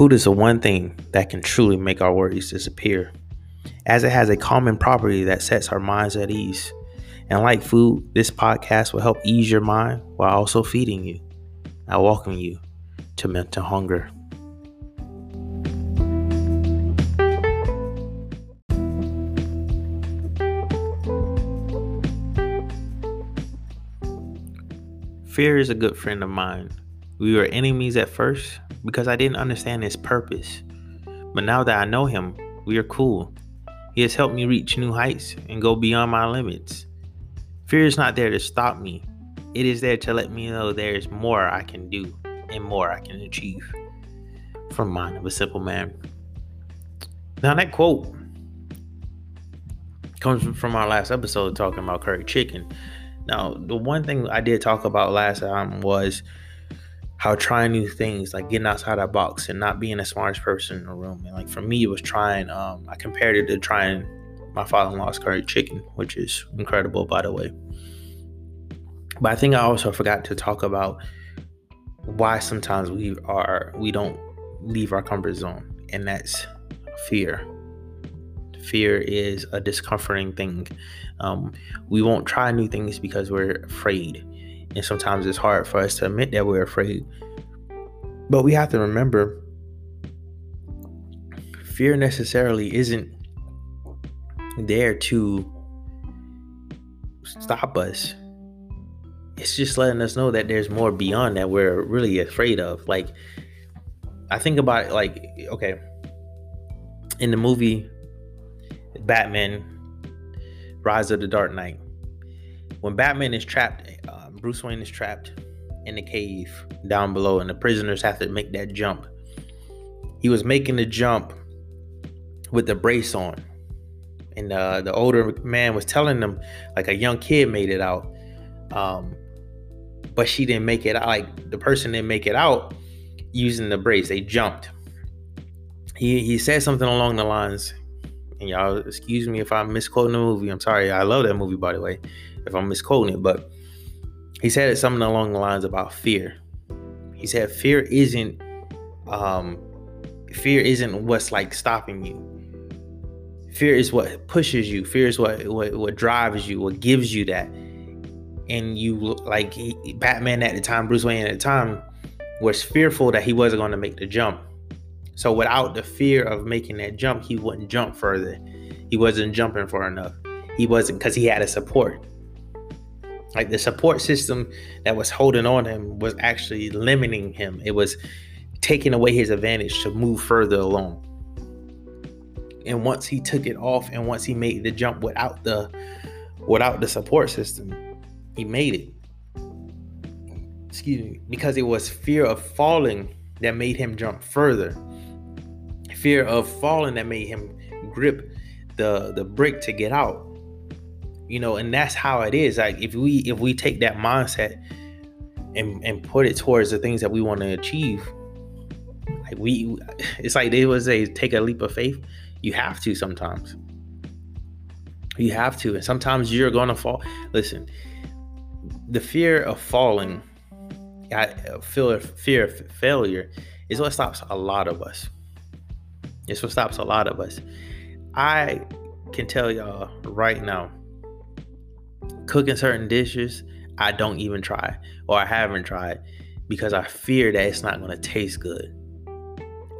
Food is the one thing that can truly make our worries disappear, as it has a common property that sets our minds at ease. And like food, this podcast will help ease your mind while also feeding you. I welcome you to Mental Hunger. Fear is a good friend of mine. We were enemies at first because I didn't understand his purpose. But now that I know him, we are cool. He has helped me reach new heights and go beyond my limits. Fear is not there to stop me, it is there to let me know there is more I can do and more I can achieve. From Mind of a Simple Man. Now, that quote comes from our last episode talking about curry chicken. Now, the one thing I did talk about last time was how trying new things, like getting outside that box and not being the smartest person in the room. And like for me, it was trying, um, I compared it to trying my father in law's curry chicken, which is incredible, by the way. But I think I also forgot to talk about why sometimes we are we don't leave our comfort zone, and that's fear. Fear is a discomforting thing. Um, we won't try new things because we're afraid. And sometimes it's hard for us to admit that we're afraid. But we have to remember fear necessarily isn't there to stop us. It's just letting us know that there's more beyond that we're really afraid of. Like, I think about it like, okay, in the movie Batman Rise of the Dark Knight. When Batman is trapped, Bruce Wayne is trapped in the cave down below, and the prisoners have to make that jump. He was making the jump with the brace on, and uh, the older man was telling them like a young kid made it out, um, but she didn't make it out. Like the person didn't make it out using the brace. They jumped. He he said something along the lines and y'all excuse me if I'm misquoting the movie. I'm sorry. I love that movie, by the way, if I'm misquoting it. But he said something along the lines about fear. He said fear isn't um, fear isn't what's like stopping you. Fear is what pushes you. Fear is what what, what drives you. What gives you that. And you like he, Batman at the time, Bruce Wayne at the time, was fearful that he wasn't going to make the jump so without the fear of making that jump, he wouldn't jump further. He wasn't jumping far enough. He wasn't because he had a support. Like the support system that was holding on him was actually limiting him. It was taking away his advantage to move further along. And once he took it off and once he made the jump without the without the support system, he made it. Excuse me, because it was fear of falling that made him jump further fear of falling that made him grip the the brick to get out you know and that's how it is. Like if we if we take that mindset and and put it towards the things that we want to achieve like we it's like they would say take a leap of faith. You have to sometimes. You have to and sometimes you're gonna fall. Listen the fear of falling I feel fear of failure is what stops a lot of us. It's what stops a lot of us. I can tell y'all right now, cooking certain dishes, I don't even try or I haven't tried because I fear that it's not going to taste good.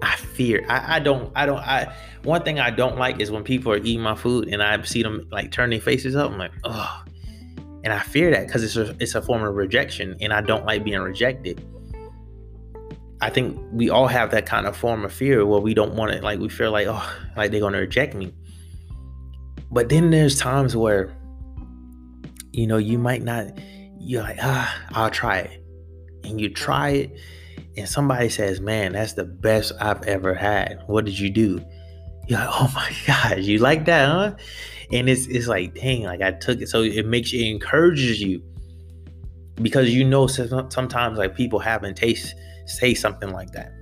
I fear. I, I don't. I don't. I one thing I don't like is when people are eating my food and I see them like turn their faces up. I'm like, oh, and I fear that because it's a, it's a form of rejection, and I don't like being rejected. I think we all have that kind of form of fear where we don't want it. like, we feel like, oh, like they're going to reject me. But then there's times where, you know, you might not, you're like, ah, I'll try it. And you try it, and somebody says, man, that's the best I've ever had. What did you do? You're like, oh my God, you like that, huh? And it's, it's like, dang, like I took it. So it makes you, it encourages you because you know sometimes like people haven't tasted say something like that.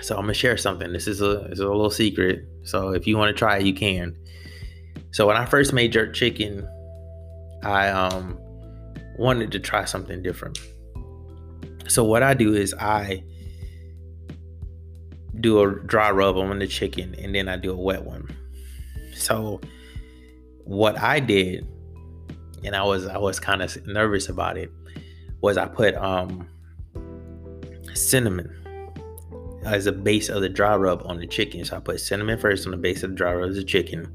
So I'm gonna share something. This is a this is a little secret. So if you want to try it, you can. So when I first made jerk chicken, I um wanted to try something different. So what I do is I do a dry rub on the chicken and then I do a wet one. So what I did, and I was I was kind of nervous about it, was I put um cinnamon as a base of the dry rub on the chicken. So I put cinnamon first on the base of the dry rub of the chicken.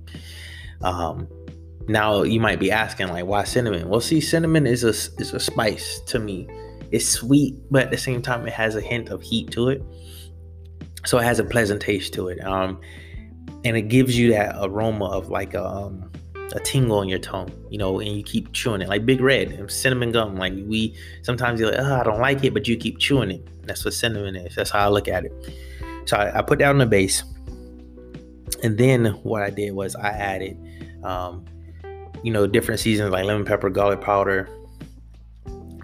Um, now you might be asking like, why cinnamon? Well, see, cinnamon is a is a spice to me. It's sweet, but at the same time, it has a hint of heat to it. So it has a pleasant taste to it. Um, and it gives you that aroma of like a, um, a tingle on your tongue, you know, and you keep chewing it like Big Red and cinnamon gum. Like we sometimes you're like, oh, I don't like it, but you keep chewing it. That's what cinnamon is. That's how I look at it. So I, I put down the base, and then what I did was I added, um, you know, different seasons like lemon pepper, garlic powder,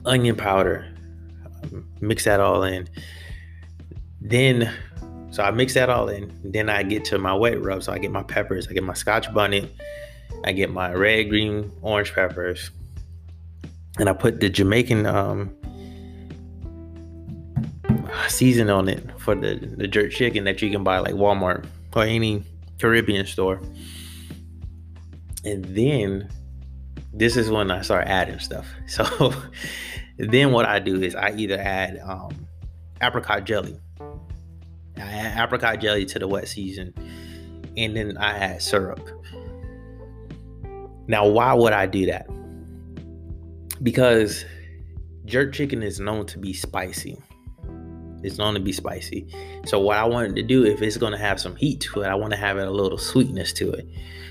onion powder. Um, mix that all in. Then so I mix that all in. Then I get to my wet rub. So I get my peppers, I get my scotch bonnet, I get my red, green, orange peppers, and I put the Jamaican um, season on it for the, the jerk chicken that you can buy like Walmart or any Caribbean store. And then this is when I start adding stuff. So then what I do is I either add um, apricot jelly I add apricot jelly to the wet season, and then I add syrup. Now, why would I do that? Because jerk chicken is known to be spicy. It's going to be spicy. So what I wanted to do, if it's going to have some heat to it, I want to have it a little sweetness to it.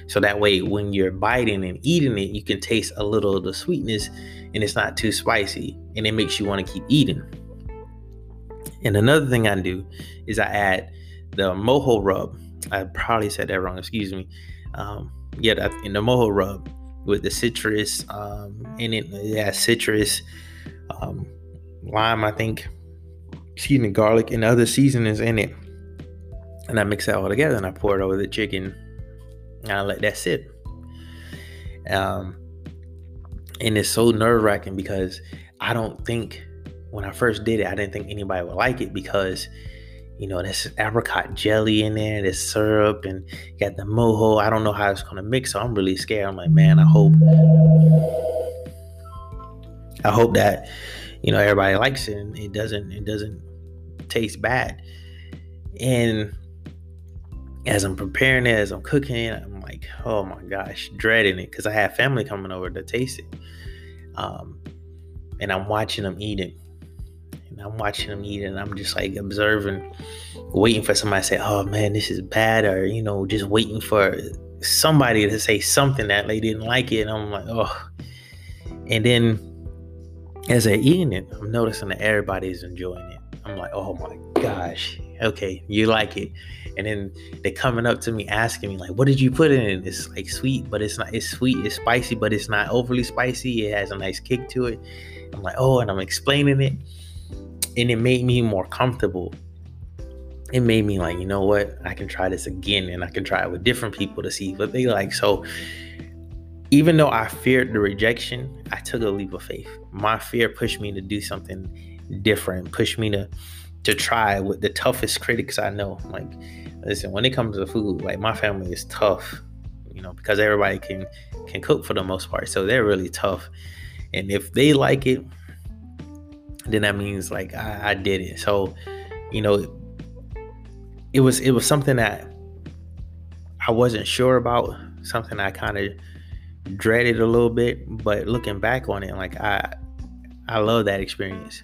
So that way, when you're biting and eating it, you can taste a little of the sweetness, and it's not too spicy, and it makes you want to keep eating. And another thing I do is I add the mojo rub. I probably said that wrong. Excuse me. Um, yeah, in the mojo rub with the citrus um, in it. Yeah, citrus, um, lime. I think. Excuse me, garlic and other seasonings in it. And I mix that all together and I pour it over the chicken. And I let that sit. Um, and it's so nerve wracking because I don't think when I first did it, I didn't think anybody would like it because, you know, there's apricot jelly in there, there's syrup, and got the mojo. I don't know how it's gonna mix, so I'm really scared. I'm like, man, I hope, I hope that, you know, everybody likes it and it doesn't, it doesn't taste bad. And as I'm preparing it, as I'm cooking it, I'm like, oh my gosh, dreading it because I have family coming over to taste it. Um, and I'm watching them eat it and I'm watching them eat it and I'm just like observing, waiting for somebody to say, oh man, this is bad, or you know, just waiting for somebody to say something that they didn't like it. And I'm like, oh. And then as they're eating it, I'm noticing that everybody's enjoying it. I'm like, oh my gosh, okay, you like it. And then they're coming up to me asking me, like, what did you put in it? It's like sweet, but it's not, it's sweet, it's spicy, but it's not overly spicy. It has a nice kick to it. I'm like, oh, and I'm explaining it and it made me more comfortable it made me like you know what i can try this again and i can try it with different people to see what they like so even though i feared the rejection i took a leap of faith. My fear pushed me to do something different pushed me to to try with the toughest critics i know. Like listen when it comes to food like my family is tough you know because everybody can can cook for the most part. So they're really tough. And if they like it then that means like I, I did it. So, you know, it was it was something that I wasn't sure about, something I kind of dreaded a little bit, but looking back on it, like I I love that experience.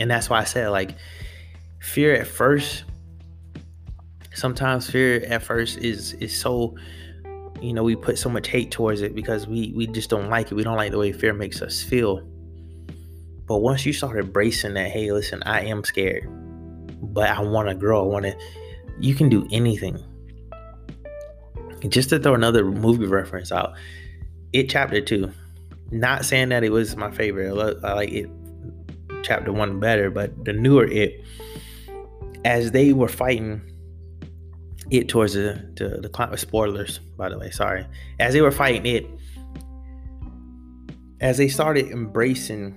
And that's why I said like fear at first sometimes fear at first is is so you know we put so much hate towards it because we we just don't like it we don't like the way fear makes us feel but once you start embracing that, hey, listen, I am scared, but I want to grow. I want to, you can do anything. Just to throw another movie reference out, it chapter two. Not saying that it was my favorite. I like it chapter one better, but the newer it, as they were fighting it towards the the, the spoilers, by the way, sorry. As they were fighting it, as they started embracing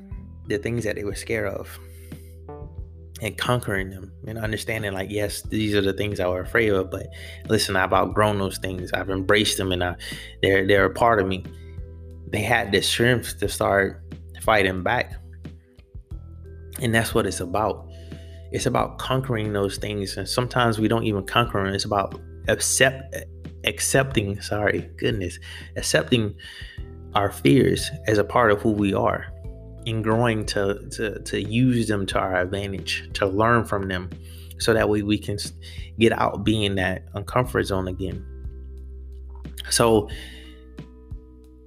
the things that they were scared of. and conquering them and understanding like yes these are the things i were afraid of but listen i've outgrown those things i've embraced them and I, they're they're a part of me they had the strength to start fighting back. And that's what it's about. It's about conquering those things. And sometimes we don't even conquer them it's about accept accepting sorry goodness accepting our fears as a part of who we are and growing to, to to use them to our advantage to learn from them so that way we can get out being that um, uncomfort zone again. So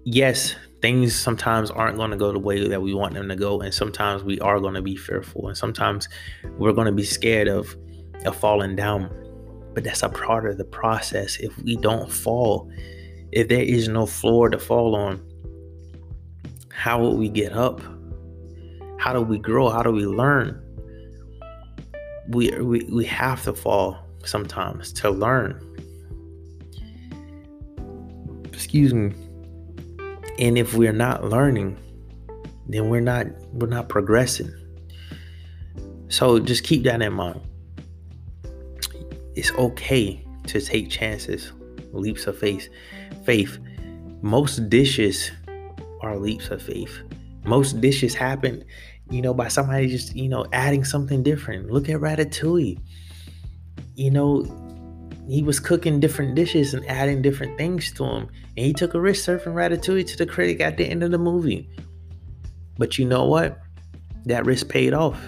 yes things sometimes aren't going to go the way that we want them to go and sometimes we are going to be fearful and sometimes we're going to be scared of of falling down but that's a part of the process if we don't fall if there is no floor to fall on how will we get up how do we grow? How do we learn? We, we, we have to fall sometimes to learn. Excuse me. And if we're not learning, then we're not we're not progressing. So just keep that in mind. It's okay to take chances, leaps of faith. Faith. Most dishes are leaps of faith. Most dishes happen you know, by somebody just, you know, adding something different. Look at Ratatouille. You know, he was cooking different dishes and adding different things to them. And he took a risk surfing Ratatouille to the critic at the end of the movie. But you know what? That risk paid off.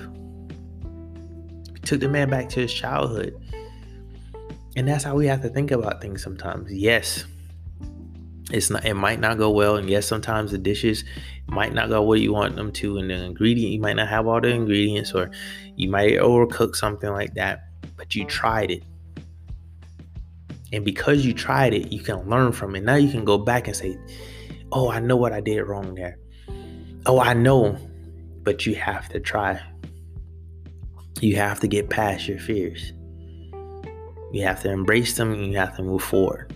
He took the man back to his childhood. And that's how we have to think about things sometimes. Yes, it's not it might not go well and yes sometimes the dishes might not go where you want them to and the ingredient you might not have all the ingredients or you might overcook something like that but you tried it and because you tried it you can learn from it. Now you can go back and say oh i know what i did wrong there. Oh i know but you have to try. You have to get past your fears. You have to embrace them and you have to move forward.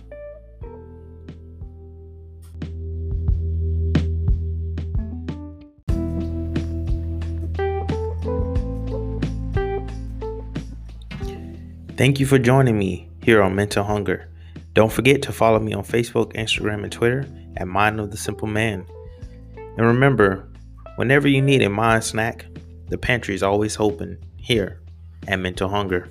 Thank you for joining me here on Mental Hunger. Don't forget to follow me on Facebook, Instagram, and Twitter at Mind of the Simple Man. And remember, whenever you need a mind snack, the pantry is always open here at Mental Hunger.